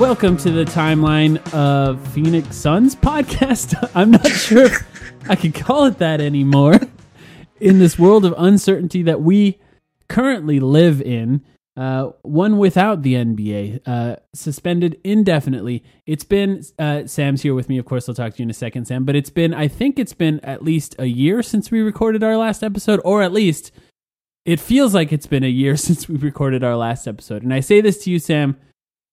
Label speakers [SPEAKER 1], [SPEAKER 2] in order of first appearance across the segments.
[SPEAKER 1] Welcome to the timeline of Phoenix Suns podcast. I'm not sure if I can call it that anymore. In this world of uncertainty that we currently live in, uh, one without the NBA, uh, suspended indefinitely. It's been, uh, Sam's here with me. Of course, I'll talk to you in a second, Sam. But it's been, I think it's been at least a year since we recorded our last episode, or at least it feels like it's been a year since we recorded our last episode. And I say this to you, Sam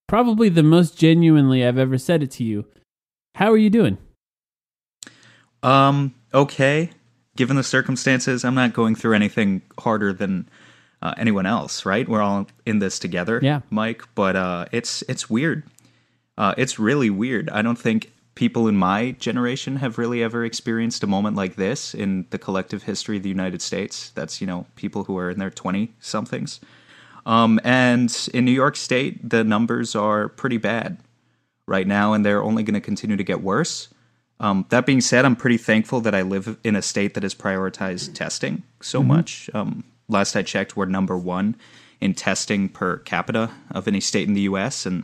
[SPEAKER 1] probably the most genuinely I've ever said it to you. How are you doing?
[SPEAKER 2] Um, okay. Given the circumstances, I'm not going through anything harder than uh, anyone else, right? We're all in this together,
[SPEAKER 1] yeah,
[SPEAKER 2] Mike. But uh, it's it's weird. Uh, it's really weird. I don't think people in my generation have really ever experienced a moment like this in the collective history of the United States. That's you know people who are in their twenty somethings. Um, and in New York State, the numbers are pretty bad right now, and they're only going to continue to get worse. Um, that being said, I'm pretty thankful that I live in a state that has prioritized testing so mm-hmm. much. Um, last I checked, we're number one in testing per capita of any state in the U.S. And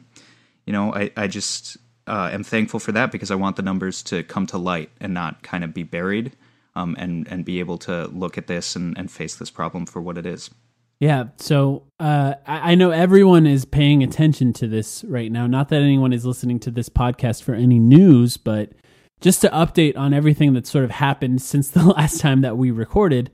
[SPEAKER 2] you know, I, I just uh, am thankful for that because I want the numbers to come to light and not kind of be buried, um, and and be able to look at this and, and face this problem for what it is.
[SPEAKER 1] Yeah. So uh, I, know everyone is paying attention to this right now. Not that anyone is listening to this podcast for any news, but just to update on everything that sort of happened since the last time that we recorded.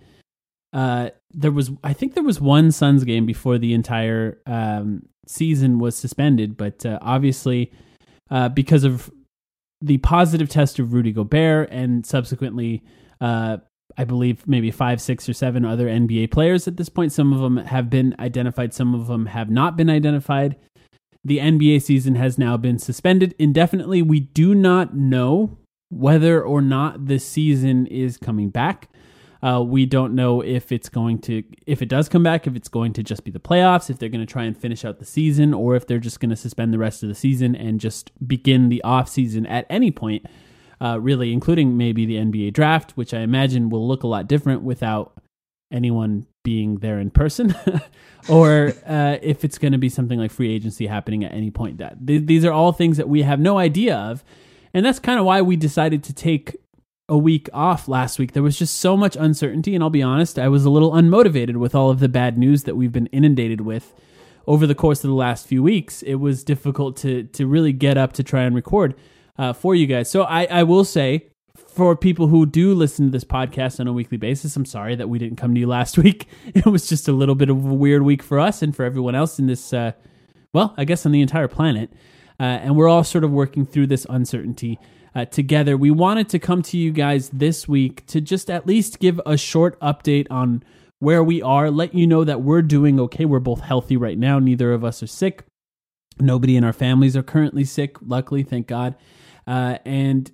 [SPEAKER 1] Uh, there was, I think, there was one Suns game before the entire um, season was suspended, but uh, obviously, uh, because of the positive test of Rudy Gobert and subsequently uh, I believe maybe five, six, or seven other NBA players at this point. Some of them have been identified, some of them have not been identified. The NBA season has now been suspended indefinitely. We do not know whether or not the season is coming back. Uh, we don't know if it's going to, if it does come back, if it's going to just be the playoffs, if they're going to try and finish out the season, or if they're just going to suspend the rest of the season and just begin the off season at any point uh, really, including maybe the NBA draft, which I imagine will look a lot different without anyone being there in person, or uh, if it's going to be something like free agency happening at any point. That th- these are all things that we have no idea of, and that's kind of why we decided to take a week off last week. There was just so much uncertainty, and I'll be honest, I was a little unmotivated with all of the bad news that we've been inundated with over the course of the last few weeks, it was difficult to to really get up to try and record uh, for you guys. So I, I will say for people who do listen to this podcast on a weekly basis, I'm sorry that we didn't come to you last week. It was just a little bit of a weird week for us and for everyone else in this, uh, well, I guess on the entire planet. Uh, and we're all sort of working through this uncertainty uh, together. We wanted to come to you guys this week to just at least give a short update on where we are, let you know that we're doing okay. We're both healthy right now. Neither of us are sick. Nobody in our families are currently sick, luckily, thank God. Uh, and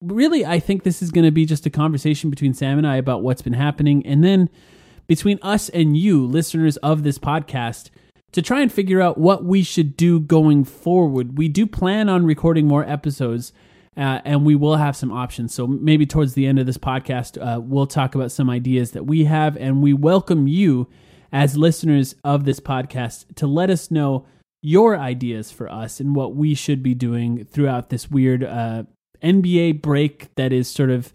[SPEAKER 1] really, I think this is going to be just a conversation between Sam and I about what's been happening. And then between us and you, listeners of this podcast, to try and figure out what we should do going forward. We do plan on recording more episodes. Uh, and we will have some options. So maybe towards the end of this podcast, uh, we'll talk about some ideas that we have, and we welcome you as listeners of this podcast to let us know your ideas for us and what we should be doing throughout this weird uh, NBA break that is sort of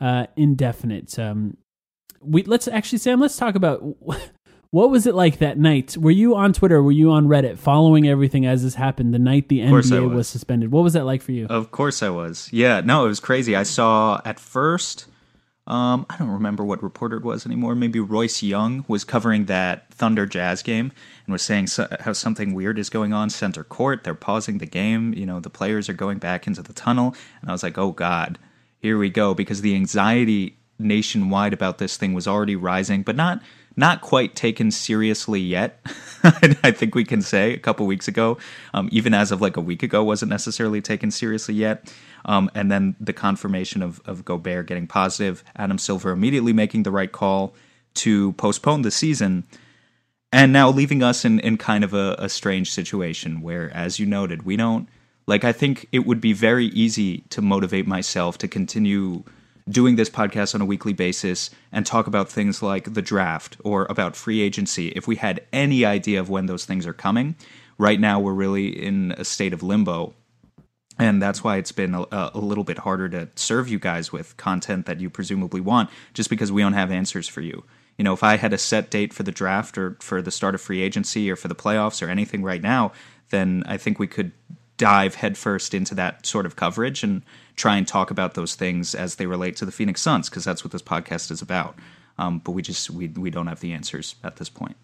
[SPEAKER 1] uh, indefinite. Um, we let's actually, Sam. Let's talk about what was it like that night. Were you on Twitter? Were you on Reddit, following everything as this happened the night the NBA was.
[SPEAKER 2] was
[SPEAKER 1] suspended? What was that like for you?
[SPEAKER 2] Of course I was. Yeah, no, it was crazy. I saw at first, um, I don't remember what reporter it was anymore. Maybe Royce Young was covering that Thunder Jazz game and was saying so, how something weird is going on center court. They're pausing the game. You know, the players are going back into the tunnel. And I was like, oh God, here we go. Because the anxiety nationwide about this thing was already rising, but not not quite taken seriously yet. I think we can say a couple weeks ago, um, even as of like a week ago, wasn't necessarily taken seriously yet. Um, and then the confirmation of, of Gobert getting positive, Adam Silver immediately making the right call to postpone the season, and now leaving us in, in kind of a, a strange situation where, as you noted, we don't like. I think it would be very easy to motivate myself to continue doing this podcast on a weekly basis and talk about things like the draft or about free agency if we had any idea of when those things are coming. Right now, we're really in a state of limbo. And that's why it's been a, a little bit harder to serve you guys with content that you presumably want, just because we don't have answers for you. You know, if I had a set date for the draft or for the start of free agency or for the playoffs or anything right now, then I think we could dive headfirst into that sort of coverage and try and talk about those things as they relate to the Phoenix Suns because that's what this podcast is about. Um, but we just we we don't have the answers at this point.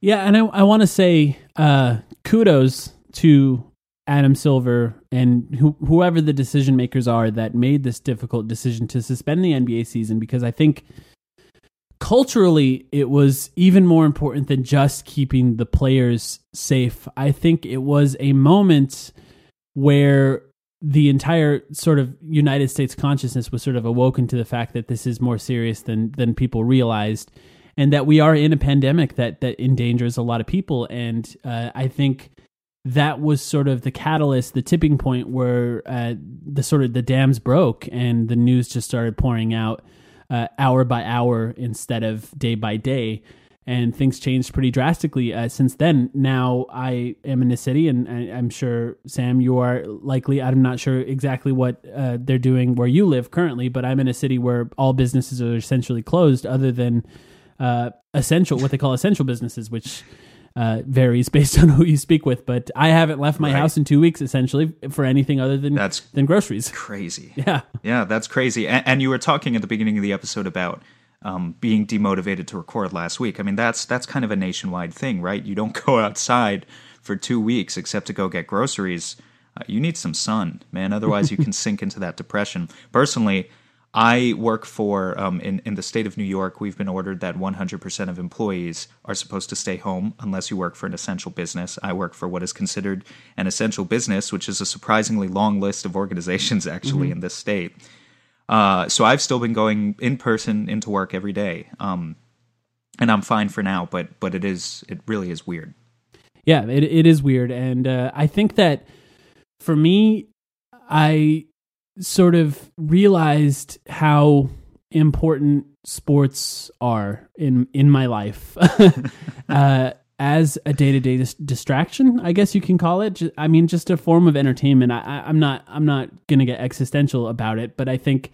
[SPEAKER 1] Yeah, and I, I want to say uh, kudos to Adam Silver and who, whoever the decision makers are that made this difficult decision to suspend the NBA season because I think culturally it was even more important than just keeping the players safe. I think it was a moment where the entire sort of United States consciousness was sort of awoken to the fact that this is more serious than than people realized, and that we are in a pandemic that that endangers a lot of people. And uh, I think that was sort of the catalyst, the tipping point where uh, the sort of the dams broke and the news just started pouring out uh, hour by hour instead of day by day and things changed pretty drastically uh, since then. Now I am in a city, and I, am sure Sam, you are likely. I'm not sure exactly what uh, they're doing where you live currently, but I'm in a city where all businesses are essentially closed, other than uh, essential, what they call essential businesses, which. Uh, varies based on who you speak with, but I haven't left my right. house in two weeks essentially for anything other than
[SPEAKER 2] that's
[SPEAKER 1] than groceries.
[SPEAKER 2] Crazy,
[SPEAKER 1] yeah,
[SPEAKER 2] yeah, that's crazy. And, and you were talking at the beginning of the episode about um, being demotivated to record last week. I mean, that's that's kind of a nationwide thing, right? You don't go outside for two weeks except to go get groceries. Uh, you need some sun, man. Otherwise, you can sink into that depression. Personally, I work for um, in in the state of New York. We've been ordered that 100% of employees are supposed to stay home unless you work for an essential business. I work for what is considered an essential business, which is a surprisingly long list of organizations actually mm-hmm. in this state. Uh, so I've still been going in person into work every day, um, and I'm fine for now. But but it is it really is weird.
[SPEAKER 1] Yeah, it it is weird, and uh, I think that for me, I sort of realized how important sports are in in my life. uh, as a day to day distraction, I guess you can call it. I mean, just a form of entertainment. I, am not I'm not gonna get existential about it, but I think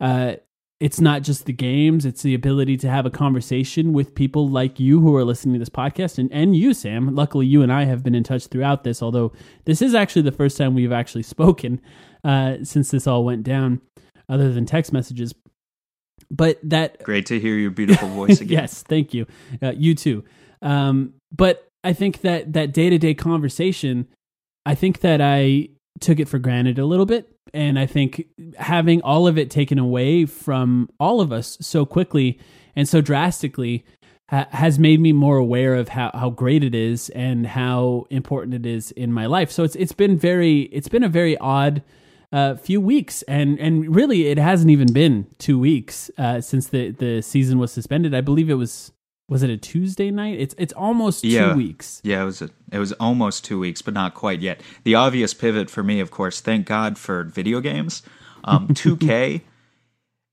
[SPEAKER 1] uh, it's not just the games, it's the ability to have a conversation with people like you who are listening to this podcast and, and you, Sam. Luckily, you and I have been in touch throughout this, although this is actually the first time we've actually spoken uh, since this all went down, other than text messages. But that.
[SPEAKER 2] Great to hear your beautiful voice again.
[SPEAKER 1] yes, thank you. Uh, you too. Um, but I think that that day to day conversation, I think that I took it for granted a little bit and I think having all of it taken away from all of us so quickly and so drastically ha- has made me more aware of how, how great it is and how important it is in my life. So it's it's been very it's been a very odd uh, few weeks, and and really it hasn't even been two weeks uh, since the the season was suspended. I believe it was was it a Tuesday night? It's it's almost
[SPEAKER 2] yeah.
[SPEAKER 1] two weeks.
[SPEAKER 2] Yeah, it was a, it was almost two weeks, but not quite yet. The obvious pivot for me, of course, thank God for video games. Um, 2K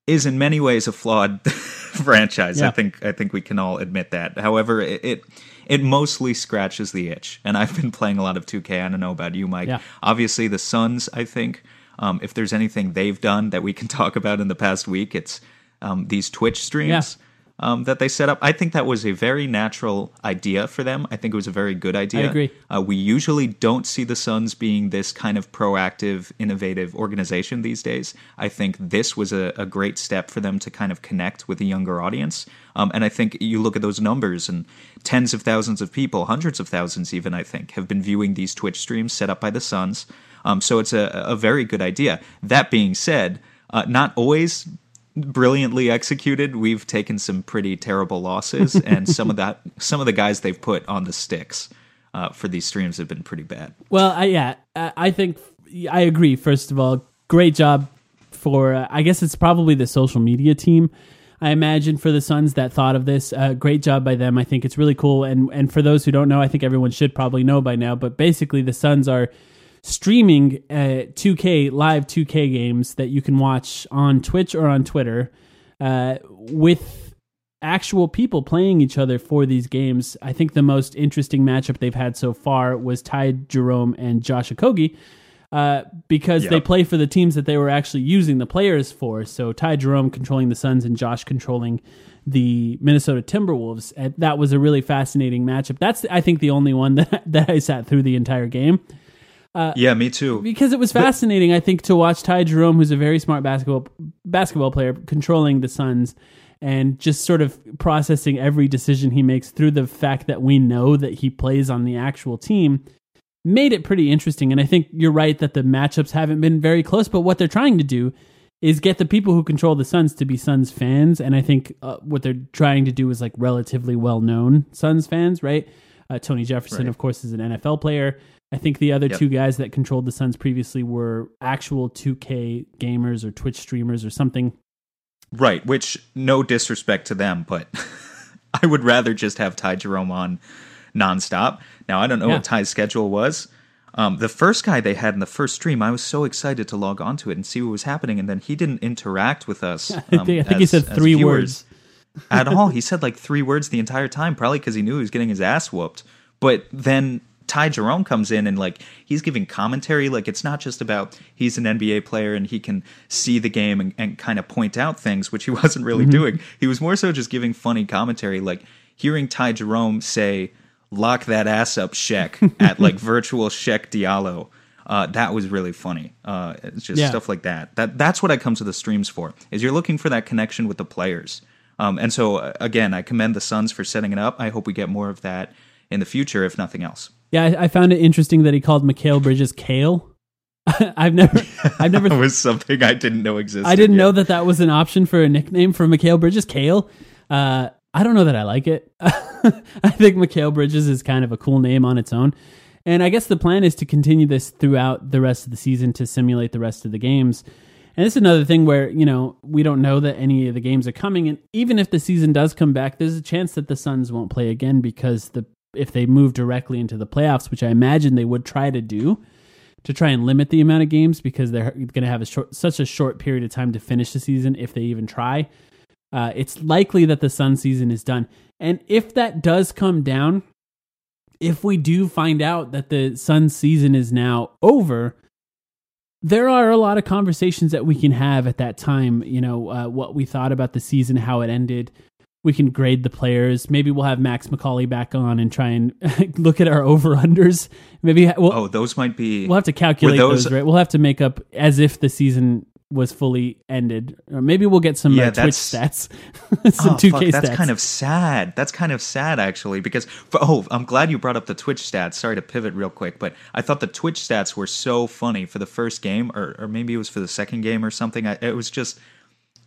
[SPEAKER 2] is in many ways a flawed franchise.
[SPEAKER 1] Yeah.
[SPEAKER 2] I think I think we can all admit that. However, it, it it mostly scratches the itch, and I've been playing a lot of 2K. I don't know about you, Mike.
[SPEAKER 1] Yeah.
[SPEAKER 2] Obviously, the Suns. I think um, if there's anything they've done that we can talk about in the past week, it's um, these Twitch streams um, that they set up. I think that was a very natural idea for them. I think it was a very good idea.
[SPEAKER 1] I agree.
[SPEAKER 2] Uh, we usually don't see the Suns being this kind of proactive, innovative organization these days. I think this was a, a great step for them to kind of connect with a younger audience. Um, and I think you look at those numbers, and tens of thousands of people, hundreds of thousands even, I think, have been viewing these Twitch streams set up by the Suns. Um, so it's a, a very good idea. That being said, uh, not always brilliantly executed. We've taken some pretty terrible losses, and some of that, some of the guys they've put on the sticks uh, for these streams have been pretty bad.
[SPEAKER 1] Well, I, yeah, I think I agree. First of all, great job for. Uh, I guess it's probably the social media team. I imagine for the Suns that thought of this, uh, great job by them. I think it's really cool. And and for those who don't know, I think everyone should probably know by now. But basically, the Suns are streaming uh, 2K live 2K games that you can watch on Twitch or on Twitter uh, with actual people playing each other for these games. I think the most interesting matchup they've had so far was Ty Jerome and Josh Okogie. Uh, because they play for the teams that they were actually using the players for. So Ty Jerome controlling the Suns and Josh controlling the Minnesota Timberwolves. And that was a really fascinating matchup. That's I think the only one that that I sat through the entire game
[SPEAKER 2] yeah, me too.
[SPEAKER 1] because it was fascinating. I think to watch Ty Jerome, who's a very smart basketball basketball player, controlling the Suns and just sort of processing every decision he makes through the fact that we know that he plays on the actual team made it pretty interesting. And I think you're right that the matchups haven't been very close, but what they're trying to do is get the people who control the Suns to be Suns fans. And I think uh, what they're trying to do is like relatively well known Suns fans, right? Uh, Tony Jefferson,
[SPEAKER 2] Right.
[SPEAKER 1] of course, is an NFL player. I think the other
[SPEAKER 2] Yep.
[SPEAKER 1] two guys that controlled the Suns previously were actual 2K gamers or Twitch streamers or something.
[SPEAKER 2] Right, which no disrespect to them, but I would rather just have Ty Jerome on nonstop. Now I don't know
[SPEAKER 1] Yeah.
[SPEAKER 2] what Ty's schedule was. Um, the first guy they had in the first stream, I was so excited to log onto it and see what was happening, and then he didn't interact with us.
[SPEAKER 1] I
[SPEAKER 2] um,
[SPEAKER 1] think, I think he said three words.
[SPEAKER 2] at all. He said like three words the entire time, probably because he knew he was getting his ass whooped. But then Ty Jerome comes in and like he's giving commentary. Like it's not just about he's an NBA player and he can see the game and, and kind of point out things, which he wasn't really doing. He was more so just giving funny commentary, like hearing Ty Jerome say, "Lock that ass up, Cheick," at like virtual Cheick Diallo. Uh, that was really funny. Uh, it's just
[SPEAKER 1] Yeah.
[SPEAKER 2] stuff like that. That that's what I come to the streams for. Is you're looking for that connection with the players. Um, and so uh, again, I commend the Suns for setting it up. I hope we get more of that in the future, if nothing else.
[SPEAKER 1] Yeah, I, I found it interesting that he called Mikal Bridges Kale. I've never, I've never,
[SPEAKER 2] That was something I didn't know existed.
[SPEAKER 1] I didn't
[SPEAKER 2] yet.
[SPEAKER 1] know that that was an option for a nickname for Mikal Bridges. Kale. Uh, I don't know that I like it. I think Mikal Bridges is kind of a cool name on its own. And I guess the plan is to continue this throughout the rest of the season to simulate the rest of the games. And this is another thing where, you know, we don't know that any of the games are coming. And even if the season does come back, there's a chance that the Suns won't play again because the if they move directly into the playoffs, which I imagine they would try to do, to try and limit the amount of games because they're going to have a short, such a short period of time to finish the season if they even try. Uh, it's likely that the Sun season is done, and if that does come down, if we do find out that the Sun season is now over, there are a lot of conversations that we can have at that time. You know, uh, what we thought about the season, how it ended. We can grade the players. Maybe we'll have Max McCauley back on and try and look at our over unders. Maybe we'll,
[SPEAKER 2] Oh, those might be.
[SPEAKER 1] we'll have to calculate those,
[SPEAKER 2] those-
[SPEAKER 1] right? We'll have to make up as if the season was fully ended, or maybe we'll get some
[SPEAKER 2] Yeah,
[SPEAKER 1] uh, Twitch stats, some
[SPEAKER 2] Oh,
[SPEAKER 1] two
[SPEAKER 2] fuck,
[SPEAKER 1] K
[SPEAKER 2] that's kind of sad. That's kind of sad, actually, because for, oh, I'm glad you brought up the Twitch stats. Sorry to pivot real quick, but I thought the Twitch stats were so funny for the first game, or, or maybe it was for the second game or something. I, it was just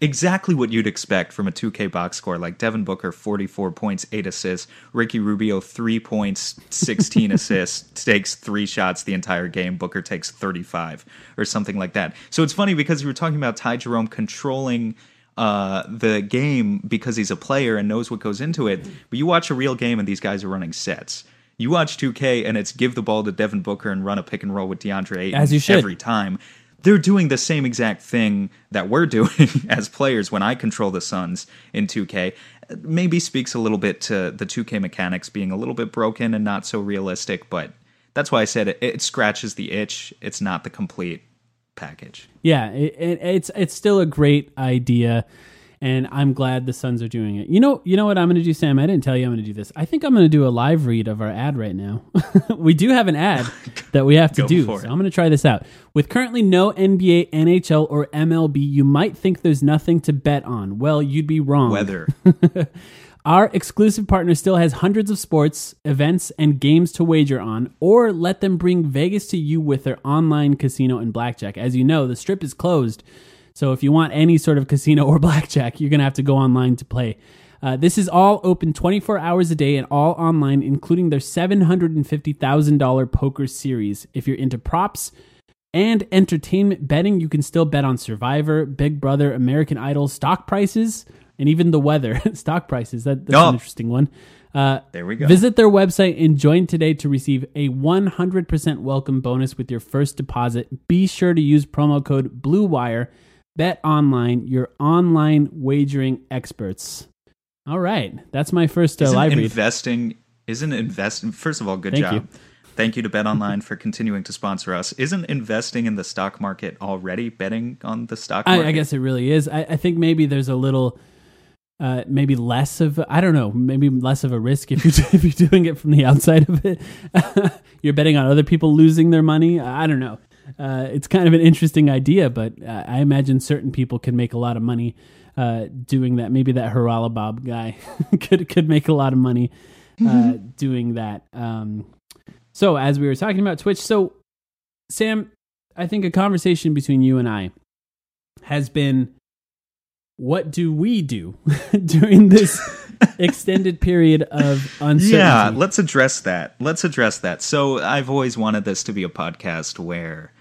[SPEAKER 2] exactly what you'd expect from a 2K box score. Like Devin Booker, 44 points, 8 assists. Ricky Rubio, 3 points, 16 assists, takes 3 shots the entire game. Booker takes 35 or something like that. So it's funny because you were talking about Ty Jerome controlling uh, the game because he's a player and knows what goes into it. But you watch a real game and these guys are running sets. You watch 2K and it's give the ball to Devin Booker and run a pick and roll with DeAndre Ayton
[SPEAKER 1] As you should.
[SPEAKER 2] every time. They're doing the same exact thing that we're doing as players when I control the Suns in 2K. Maybe speaks a little bit to the 2K mechanics being a little bit broken and not so realistic, but that's why I said it, it scratches the itch. It's not the complete package.
[SPEAKER 1] Yeah, it, it, it's it's still a great idea, and I'm glad the Suns are doing it. You know, you know what I'm going to do, Sam? I didn't tell you I'm going to do this. I think I'm going to do a live read of our ad right now. we do have an ad that we have to do, so
[SPEAKER 2] it.
[SPEAKER 1] I'm going to try this out. With currently no NBA, NHL, or MLB, you might think there's nothing to bet on. Well, you'd be wrong.
[SPEAKER 2] Weather.
[SPEAKER 1] Our exclusive partner still has hundreds of sports, events, and games to wager on, or let them bring Vegas to you with their online casino and blackjack. As you know, the strip is closed, so if you want any sort of casino or blackjack, you're going to have to go online to play. Uh, this is all open 24 hours a day and all online, including their $750,000 poker series. If you're into props, and entertainment betting. You can still bet on Survivor, Big Brother, American Idol, stock prices, and even the weather. stock prices. That, that's
[SPEAKER 2] Oh.
[SPEAKER 1] an interesting one. Uh,
[SPEAKER 2] There we go.
[SPEAKER 1] Visit their website and join today to receive a 100% welcome bonus with your first deposit. Be sure to use promo code BLUEWIRE. Bet online, your online wagering experts. All right, that's my first uh, live read.
[SPEAKER 2] investing isn't investing first of all good
[SPEAKER 1] Thank
[SPEAKER 2] job
[SPEAKER 1] you.
[SPEAKER 2] thank you to bet online for continuing to sponsor us isn't investing in the stock market already betting on the stock market
[SPEAKER 1] I, I guess it really is. I, I think maybe there's a little, uh, maybe less of I don't know, maybe less of a risk if you if you're doing it from the outside of it. you're betting on other people losing their money. I don't know. Uh, it's kind of an interesting idea, but uh, I imagine certain people can make a lot of money uh, doing that. Maybe that Haralabob guy could could make a lot of money uh, doing that. Um, so as we were talking about Twitch, so Sam, I think a conversation between you and I has been what do we do during this extended period of uncertainty?
[SPEAKER 2] yeah let's address that let's address that so i've always wanted this to be a podcast where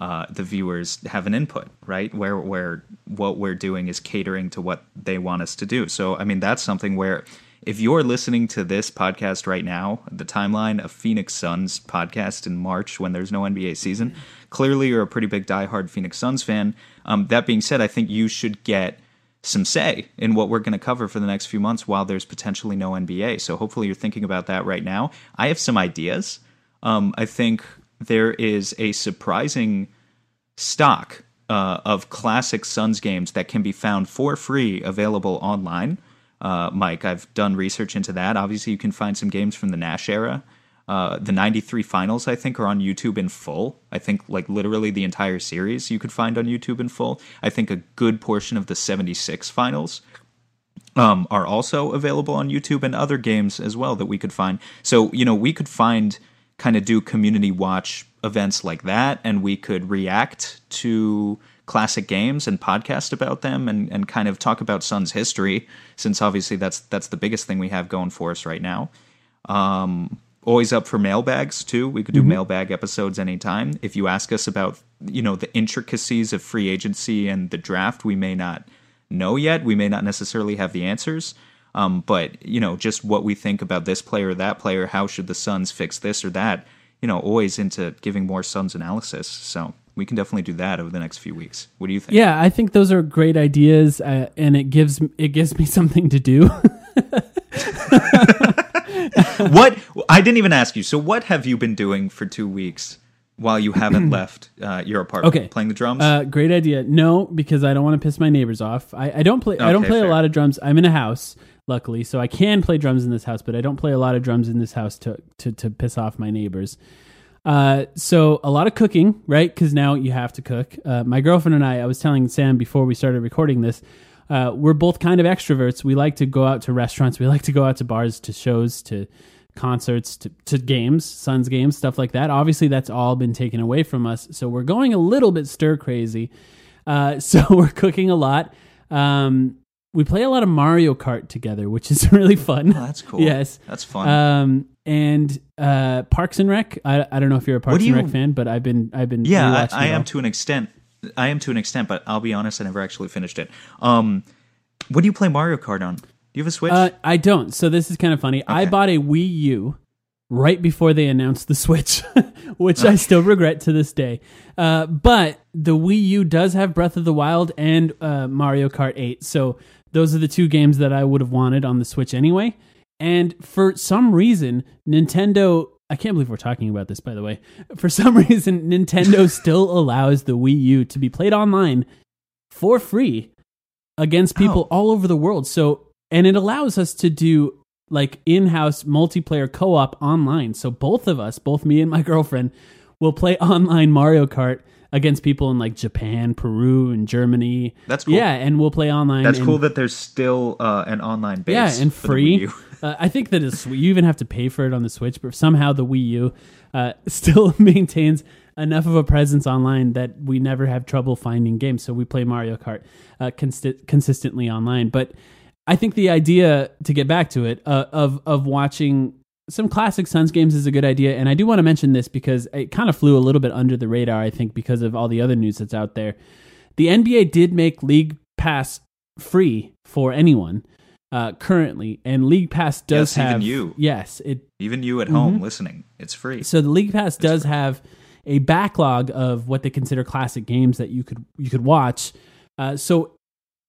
[SPEAKER 2] uh, the viewers have an input right where where what we're doing is catering to what they want us to do so i mean that's something where if you're listening to this podcast right now the timeline of phoenix suns podcast in march when there's no nba season clearly you're a pretty big diehard phoenix suns fan um, that being said i think you should get some say in what we're going to cover for the next few months while there's potentially no NBA. So hopefully you're thinking about that right now. I have some ideas. Um, I think there is a surprising stock uh, of classic Suns games that can be found for free available online. Uh, Mike, I've done research into that. Obviously, you can find some games from the Nash era. Uh, the 93 finals, I think, are on YouTube in full. I think, like, literally the entire series you could find on YouTube in full. I think a good portion of the 76 finals um, are also available on YouTube and other games as well that we could find. So, you know, we could find kind of do community watch events like that, and we could react to classic games and podcast about them and, and kind of talk about Suns history, since obviously that's that's the biggest thing we have going for us right now. Um, always up for mailbags too. We could do mailbag episodes anytime. If you ask us about you know the intricacies of free agency and the draft, we may not know yet. We may not necessarily have the answers. Um, but you know, just what we think about this player or that player. How should the Suns fix this or that? You know, always into giving more Suns analysis. So we can definitely do that over the next few weeks. What do you think?
[SPEAKER 1] Yeah, I think those are great ideas, uh, and it gives it gives me something to do.
[SPEAKER 2] what I didn't even ask you. So what have you been doing for two weeks while you haven't left uh, your apartment?
[SPEAKER 1] Okay.
[SPEAKER 2] Playing the drums?
[SPEAKER 1] Uh, great idea. No, because I don't want to piss my neighbors off. I, I don't play. I don't
[SPEAKER 2] Okay,
[SPEAKER 1] play a lot of drums. I'm in a house, luckily, so I can play drums in this house. But I don't play a lot of drums in this house to to, to piss off my neighbors. Uh, so a lot of cooking, right? Because now you have to cook. Uh, my girlfriend and I. I was telling Sam before we started recording this. Uh, we're both kind of extroverts. We like to go out to restaurants. We like to go out to bars, to shows, to concerts, to, to games, Suns games, stuff like that. Obviously, that's all been taken away from us. So we're going a little bit stir crazy. Uh, so we're cooking a lot. Um, we play a lot of Mario Kart together, which is really fun.
[SPEAKER 2] Oh, that's cool.
[SPEAKER 1] yes.
[SPEAKER 2] That's fun.
[SPEAKER 1] Um, and uh, Parks and Rec. I, I don't know if you're a Parks
[SPEAKER 2] do
[SPEAKER 1] and Rec fan, but I've been I've been
[SPEAKER 2] yeah, I, I am to an extent. I am to an extent, but I'll be honest, I never actually finished it. Um, what do you play Mario Kart on? Do you have a Switch?
[SPEAKER 1] Uh, I don't. So this is kind of funny. I bought a Wii U right before they announced the Switch, which I still regret to this day. Uh, but the Wii U does have Breath of the Wild and uh, Mario Kart 8. So those are the two games that I would have wanted on the Switch anyway. And for some reason, Nintendo. I can't believe we're talking about this, by the way. For some reason, Nintendo still allows the Wii U to be played online for free against people
[SPEAKER 2] Oh.
[SPEAKER 1] all over the world. So, and it allows us to do like in-house multiplayer co-op online. So both of us, both me and my girlfriend, will play online Mario Kart against people in like Japan, Peru, and Germany.
[SPEAKER 2] That's cool.
[SPEAKER 1] Yeah, and we'll play online.
[SPEAKER 2] That's
[SPEAKER 1] and-
[SPEAKER 2] cool that there's still uh, an online base.
[SPEAKER 1] yeah, and
[SPEAKER 2] for the Wii
[SPEAKER 1] free. Uh, I think that it's you even have to pay for it on the Switch, but somehow the Wii U uh, still maintains enough of a presence online that we never have trouble finding games. So we play Mario Kart uh, consistently online. But I think the idea to get back to it uh, of of watching some classic Suns games is a good idea, and I do want to mention this because it kind of flew a little bit under the radar. I think because of all the other news that's out there. The NBA did make League Pass free for anyone uh, currently, and League Pass does
[SPEAKER 2] Yes, even you.
[SPEAKER 1] Yes, it
[SPEAKER 2] Even you
[SPEAKER 1] Mm-hmm.
[SPEAKER 2] at home listening, it's free.
[SPEAKER 1] so the League Pass does have a backlog of what they consider classic games that you could you could watch. Uh, so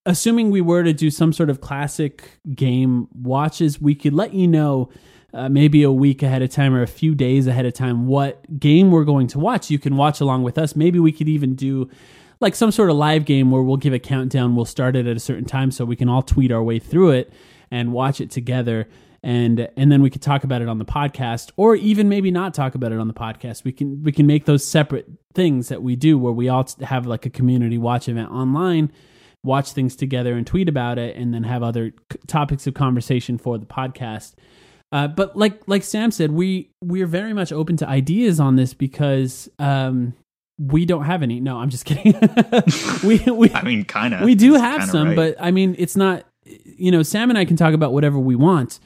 [SPEAKER 1] assuming we were to do some sort of classic game watches, we could let you know uh, maybe a week ahead of time or a few days ahead of time what game we're going to watch. You can watch along with us. Maybe we could even do like some sort of live game where we'll give a countdown. We'll start it at a certain time so we can all tweet our way through it and watch it together. And and then we could talk about it on the podcast, or even maybe not talk about it on the podcast. We can we can make those separate things that we do, where we all have like a community watch event online, watch things together and tweet about it, and then have other topics of conversation for the podcast. Uh, but like like Sam said, we we're very much open to ideas on this because um, we don't have any. No, I'm just kidding. we we
[SPEAKER 2] I mean, kind of.
[SPEAKER 1] we do have some, but I mean, it's not. You know, Sam and I can talk about whatever we want,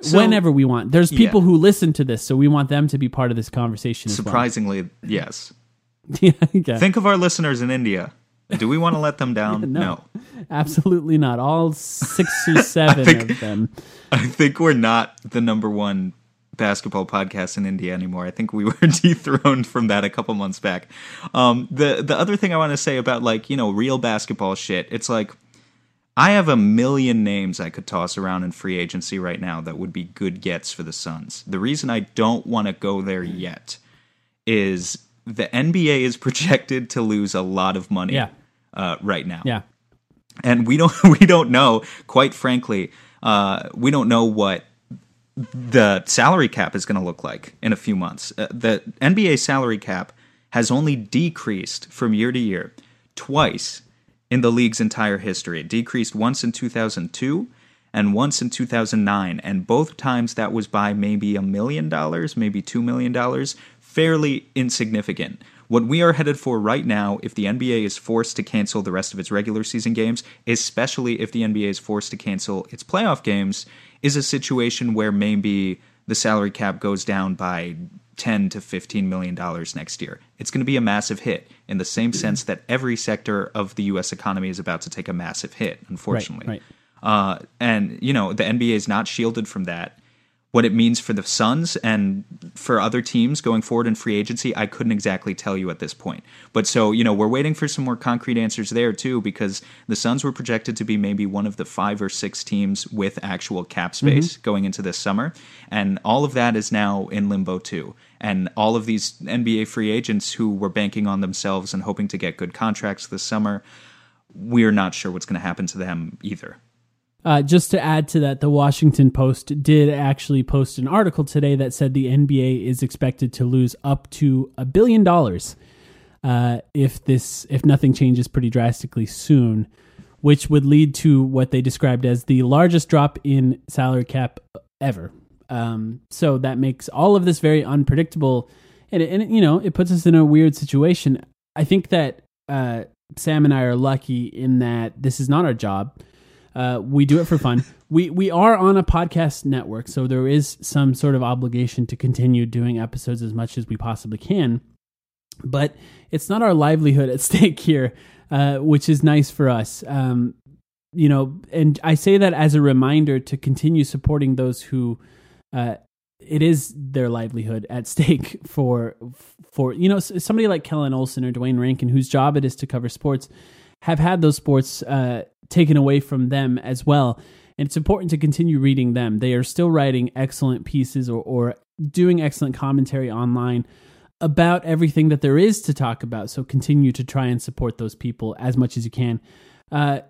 [SPEAKER 2] So-
[SPEAKER 1] whenever we want. There's people
[SPEAKER 2] Yeah.
[SPEAKER 1] who listen to this, so we want them to be part of this conversation. as well.
[SPEAKER 2] surprisingly, yes.
[SPEAKER 1] yeah, yeah.
[SPEAKER 2] Think of our listeners in India. Do we want to let them down?
[SPEAKER 1] No. absolutely not. All six or seven
[SPEAKER 2] think-
[SPEAKER 1] of them.
[SPEAKER 2] I think we're not the number one basketball podcast in India anymore. I think we were dethroned from that a couple months back. Um, the the other thing I want to say about like you know real basketball shit, it's like I have a million names I could toss around in free agency right now that would be good gets for the Suns. The reason I don't want to go there yet is the NBA is projected to lose a lot of money
[SPEAKER 1] Yeah.
[SPEAKER 2] Uh, right now.
[SPEAKER 1] Yeah,
[SPEAKER 2] and we don't we don't know quite frankly uh, we don't know what the salary cap is going to look like in a few months. Uh, the nba salary cap has only decreased from year to year twice in the league's entire history. It decreased once in 2002 and once in 2009 and both times that was by maybe a million dollars maybe two million dollars fairly insignificant what we are headed for right now, if the NBA is forced to cancel the rest of its regular season games, especially if the NBA is forced to cancel its playoff games, is a situation where maybe the salary cap goes down by 10 to 15 million dollars next year. It's going to be a massive hit in the same sense that every sector of the US economy is about to take a massive hit, unfortunately.
[SPEAKER 1] right.
[SPEAKER 2] Uh, and you know, the NBA is not shielded from that. What it means for the Suns and for other teams going forward in free agency, I couldn't exactly tell you at this point. But so, you know, we're waiting for some more concrete answers there too, because the Suns were projected to be maybe one of the five or six teams with actual cap space mm-hmm. going into this summer. And all of that is now in limbo too. And all of these NBA free agents who were banking on themselves and hoping to get good contracts this summer, we're not sure what's going to happen to them either.
[SPEAKER 1] Uh, just to add to that, the Washington Post did actually post an article today that said the NBA is expected to lose up to a billion dollars uh, if this if nothing changes pretty drastically soon, which would lead to what they described as the largest drop in salary cap ever. Um, so that makes all of this very unpredictable, and, and you know it puts us in a weird situation. I think that uh, Sam and I are lucky in that this is not our job uh, we do it for fun. we we are on a podcast network, so there is some sort of obligation to continue doing episodes as much as we possibly can. But it's not our livelihood at stake here, uh, which is nice for us. Um, you know, and I say that as a reminder to continue supporting those who uh, it is their livelihood at stake for for you know somebody like Kellan Olson or Duane Rankin, whose job it is to cover sports, have had those sports uh, taken away from them as well. And it's important to continue reading them. They are still writing excellent pieces or, or doing excellent commentary online about everything that there is to talk about. So continue to try and support those people as much as you can. Uh,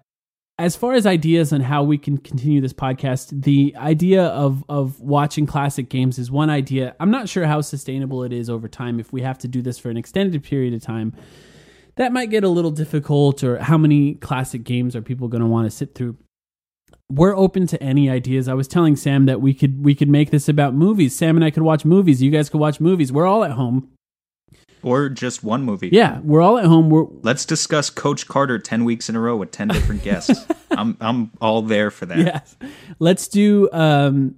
[SPEAKER 1] as far as ideas on how we can continue this podcast, the idea of of watching classic games is one idea. I'm not sure how sustainable it is over time if we have to do this for an extended period of time that might get a little difficult or how many classic games are people going to want to sit through. We're open to any ideas. I was telling sam that we could we could make this about movies. Sam and i could watch movies. You guys could watch movies. We're all at home.
[SPEAKER 2] Or just one movie.
[SPEAKER 1] Yeah we're all at home. We're
[SPEAKER 2] let's discuss coach carter 10 weeks in a row with 10 different guests. I'm i'm all there for that.
[SPEAKER 1] Yes. Let's do um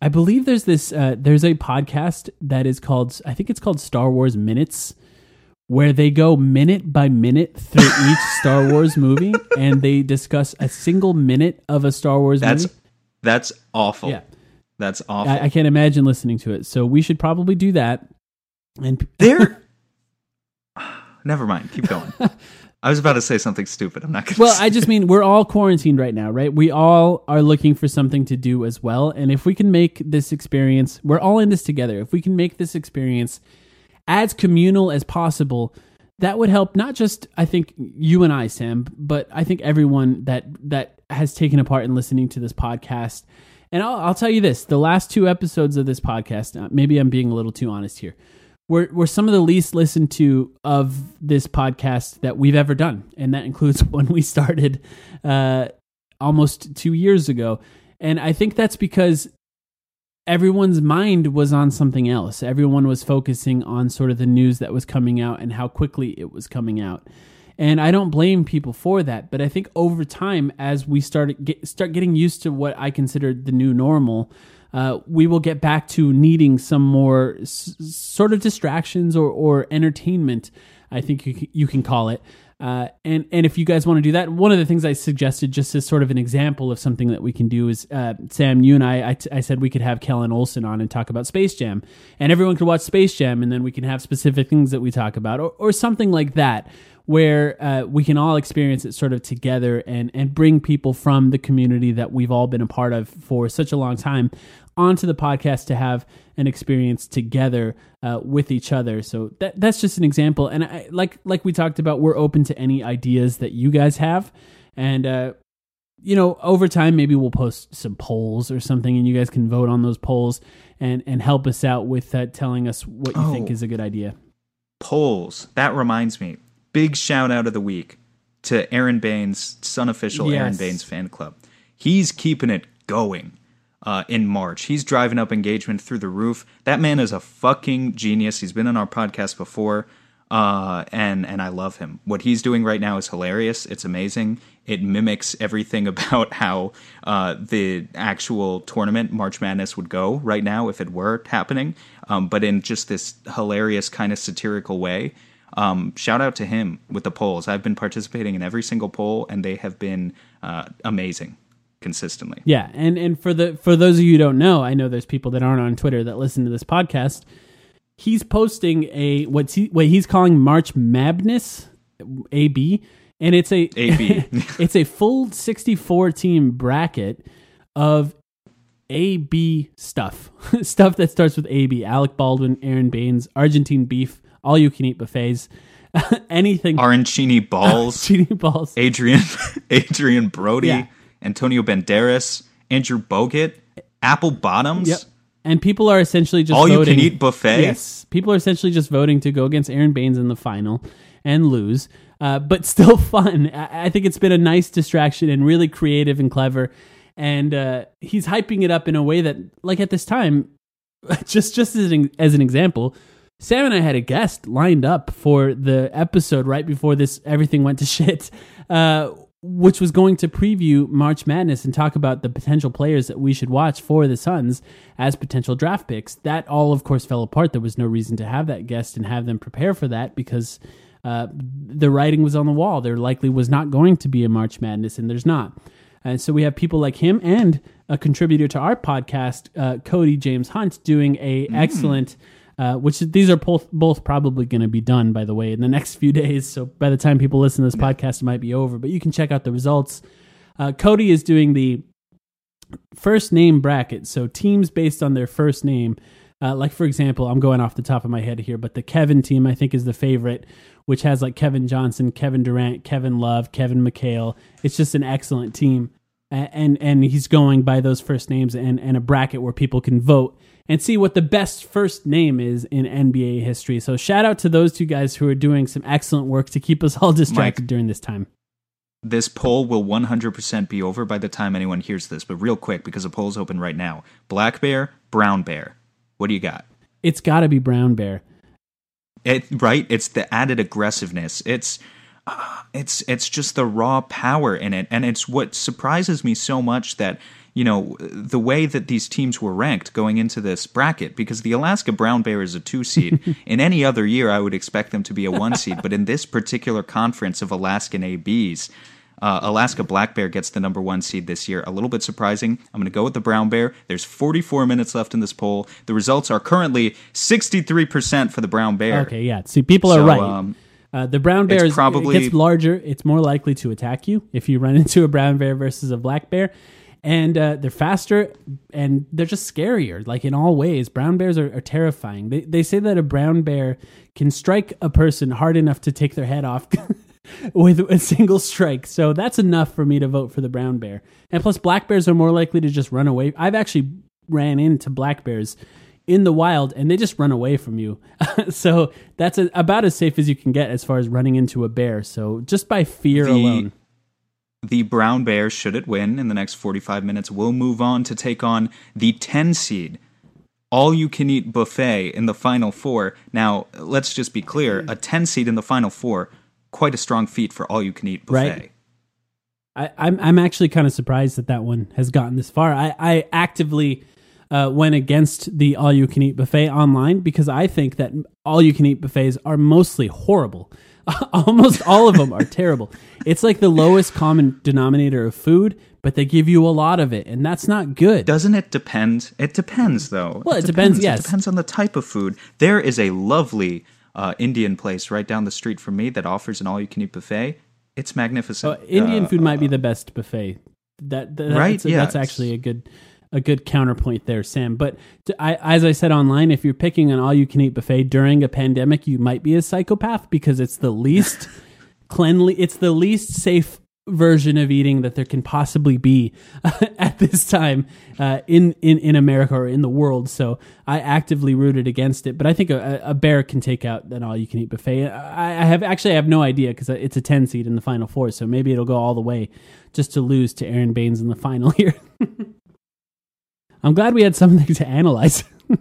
[SPEAKER 1] i believe there's this uh there's a podcast that is called i think it's called star wars minutes where they go minute by minute through each Star Wars movie and they discuss a single minute of a Star Wars
[SPEAKER 2] that's,
[SPEAKER 1] movie.
[SPEAKER 2] That's awful. Yeah. That's awful.
[SPEAKER 1] I, I, can't imagine listening to it. So we should probably do that. And
[SPEAKER 2] there Never mind. Keep going. I was about to say something stupid. I'm not going to
[SPEAKER 1] Well, I just mean we're all quarantined right now, right? We all are looking for something to do as well. And if we can make this experience, we're all in this together. If we can make this experience as communal as possible, that would help not just I think you and I, Sam, but I think everyone that that has taken a part in listening to this podcast. And I'll, I'll tell you this: the last two episodes of this podcast, uh, maybe I'm being a little too honest here, were were some of the least listened to of this podcast that we've ever done, and that includes when we started uh, almost two years ago. And I think that's because everyone's mind was on something else. Everyone was focusing on sort of the news that was coming out and how quickly it was coming out. And I don't blame people for that, but I think over time, as we start get, start getting used to what I consider the new normal, uh, we will get back to needing some more s- sort of distractions or, or entertainment. I think you, you can call it uh, and and if you guys want to do that, one of the things I suggested, just as sort of an example of something that we can do, is uh, Sam, you and I, I, t- I said we could have Kellan Olson on and talk about Space Jam, and everyone could watch Space Jam, and then we can have specific things that we talk about, or, or something like that, where uh, we can all experience it sort of together and and bring people from the community that we've all been a part of for such a long time onto the podcast to have an experience together uh, with each other. So that that's just an example. And I, like like we talked about, we're open to any ideas that you guys have, and uh, you know, over time maybe we'll post some polls or something, and you guys can vote on those polls and and help us out with uh, telling us what you oh, think is a good idea.
[SPEAKER 2] Polls. That reminds me. Big shout out of the week to Aron Baynes, Sun Official yes. Aron Baynes fan club. He's keeping it going uh, in March. He's driving up engagement through the roof. That man is a fucking genius. He's been on our podcast before, uh, and and I love him. What he's doing right now is hilarious. It's amazing. It mimics everything about how uh, the actual tournament March Madness would go right now if it were happening, um, but in just this hilarious kind of satirical way. Um, shout out to him with the polls. I've been participating in every single poll, and they have been uh, amazing. Consistently.
[SPEAKER 1] Yeah, and and for the for those of you who don't know, I know there's people that aren't on Twitter that listen to this podcast. He's posting a what's he what he's calling March Madness AB, and it's a
[SPEAKER 2] AB.
[SPEAKER 1] it's a full 64 team bracket of AB stuff, stuff that starts with AB. Alec Baldwin, Aron Baynes, Argentine beef, all you can eat buffets, anything.
[SPEAKER 2] Arancini balls,
[SPEAKER 1] Chini balls.
[SPEAKER 2] Adrien Adrien Brody,
[SPEAKER 1] Yeah.
[SPEAKER 2] Antonio Banderas, Andrew Bogut, Apple Bottoms.
[SPEAKER 1] Yep. And people are essentially just
[SPEAKER 2] All you
[SPEAKER 1] voting.
[SPEAKER 2] can eat buffet.
[SPEAKER 1] Yes, people are essentially just voting to go against Aron Baynes in the final and lose, uh, but still fun. I, I think it's been a nice distraction and really creative and clever. And uh, he's hyping it up in a way that, like at this time, just just as an, as an example, Sam and I had a guest lined up for the episode right before this everything went to shit, uh, which was going to preview March Madness and talk about the potential players that we should watch for the Suns as potential draft picks. That all, of course, fell apart. There was no reason to have that guest and have them prepare for that because uh, the writing was on the wall. There likely was not going to be a March Madness, and there's not. And so we have people like him and a contributor to our podcast, uh, Cody James Hunt, doing a excellent. Uh, which these are both both probably going to be done by the way in the next few days. So by the time people listen to this podcast, it might be over. But you can check out the results. Uh, Cody is doing the first name bracket, so teams based on their first name. Uh, like for example, I'm going off the top of my head here, but the Kevin team I think is the favorite, which has like Kevin Johnson, Kevin Durant, Kevin Love, Kevin McHale. It's just an excellent team, and and he's going by those first names and and a bracket where people can vote and see what the best first name is in NBA history. So shout out to those two guys who are doing some excellent work to keep us all distracted during this time.
[SPEAKER 2] This poll will 100% be over by the time anyone hears this, but real quick because the poll's open right now. Black bear, brown bear. What do you got?
[SPEAKER 1] It's got to be Brown Bear.
[SPEAKER 2] It, right? It's the added aggressiveness. It's it's it's just the raw power in it, and it's what surprises me so much that you know the way that these teams were ranked going into this bracket. Because the Alaska Brown Bear is a two seed. in any other year, I would expect them to be a one seed, but in this particular conference of Alaskan ABs. Uh, Alaska Black Bear gets the number one seed this year. A little bit surprising. I'm going to go with the Brown Bear. There's 44 minutes left in this poll. The results are currently 63% for the Brown Bear.
[SPEAKER 1] Okay, yeah. See, people are
[SPEAKER 2] So,
[SPEAKER 1] right.
[SPEAKER 2] um,
[SPEAKER 1] uh, the brown bear
[SPEAKER 2] it's
[SPEAKER 1] is,
[SPEAKER 2] probably-
[SPEAKER 1] gets larger. It's more likely to attack you if you run into a brown bear versus a black bear, and uh, they're faster and they're just scarier. Like in all ways, brown bears are, are terrifying. They they say that a brown bear can strike a person hard enough to take their head off. with a single strike. So that's enough for me to vote for the brown bear. And plus, black bears are more likely to just run away. I've actually ran into black bears in the wild and they just run away from you. so that's a, about as safe as you can get as far as running into a bear. So just by fear
[SPEAKER 2] The-
[SPEAKER 1] alone.
[SPEAKER 2] The Brown Bear, should it win in the next 45 minutes, will move on to take on the 10 seed all you can eat buffet in the final four. Now, let's just be clear a 10 seed in the final four, quite a strong feat for all you can eat buffet.
[SPEAKER 1] Right. I, I'm I'm actually kind of surprised that that one has gotten this far. I I actively uh, went against the all you can eat buffet online because I think that all you can eat buffets are mostly horrible. Almost all of them are terrible. It's like the lowest common denominator of food, but they give you a lot of it, and that's not good.
[SPEAKER 2] Doesn't it depend? It depends, though.
[SPEAKER 1] Well, it depends, yes.
[SPEAKER 2] It depends on the type of food. There is a lovely uh, Indian place right down the street from me that offers an all-you-can-eat buffet. It's magnificent.
[SPEAKER 1] Uh, Indian
[SPEAKER 2] Uh,
[SPEAKER 1] food might be the best buffet. That, that
[SPEAKER 2] Right,
[SPEAKER 1] That's,
[SPEAKER 2] yeah,
[SPEAKER 1] that's actually a good a good counterpoint there, Sam. But to, I, as I said online, if you're picking an all-you-can-eat buffet during a pandemic, you might be a psychopath because it's the least cleanly, it's the least safe version of eating that there can possibly be at this time uh, in, in in America or in the world. So I actively rooted against it. But I think a, a bear can take out an all-you-can-eat buffet. I, I have actually I have no idea because it's a ten seed in the final four. So maybe it'll go all the way just to lose to Aron Baynes in the final here. I'm glad we had something to analyze.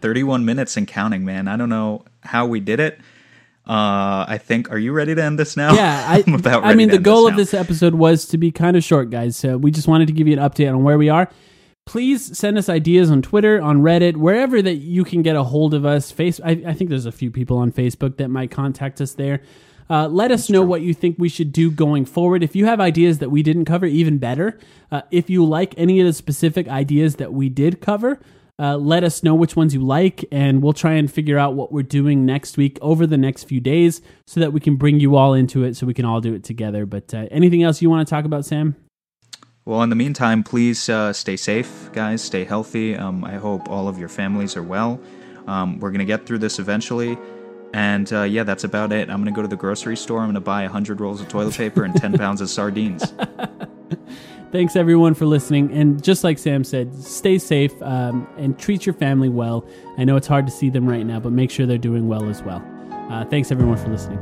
[SPEAKER 2] 31 minutes and counting, man. I don't know how we did it. Uh, I think. Are you ready to end this now?
[SPEAKER 1] Yeah, I,
[SPEAKER 2] I'm about
[SPEAKER 1] I mean, the goal
[SPEAKER 2] this
[SPEAKER 1] of this episode was to be kind of short, guys. So we just wanted to give you an update on where we are. Please send us ideas on Twitter, on Reddit, wherever that you can get a hold of us. Face, I, I think there's a few people on Facebook that might contact us there. Uh, let us know what you think we should do going forward. If you have ideas that we didn't cover, even better. Uh, if you like any of the specific ideas that we did cover, uh, let us know which ones you like, and we'll try and figure out what we're doing next week over the next few days so that we can bring you all into it so we can all do it together. But uh, anything else you want to talk about, Sam?
[SPEAKER 2] Well, in the meantime, please uh, stay safe, guys. Stay healthy. Um, I hope all of your families are well. Um, we're going to get through this eventually. And uh, yeah, that's about it. I'm going to go to the grocery store. I'm going to buy 100 rolls of toilet paper and 10 pounds of sardines.
[SPEAKER 1] Thanks everyone for listening. And just like Sam said, stay safe um, and treat your family well. I know it's hard to see them right now, but make sure they're doing well as well. Uh, thanks everyone for listening.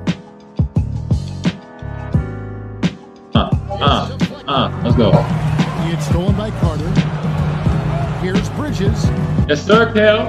[SPEAKER 3] Uh, uh, uh, let's go.
[SPEAKER 4] It's stolen by Carter. Here's Bridges.
[SPEAKER 3] Yes, sir, Cal.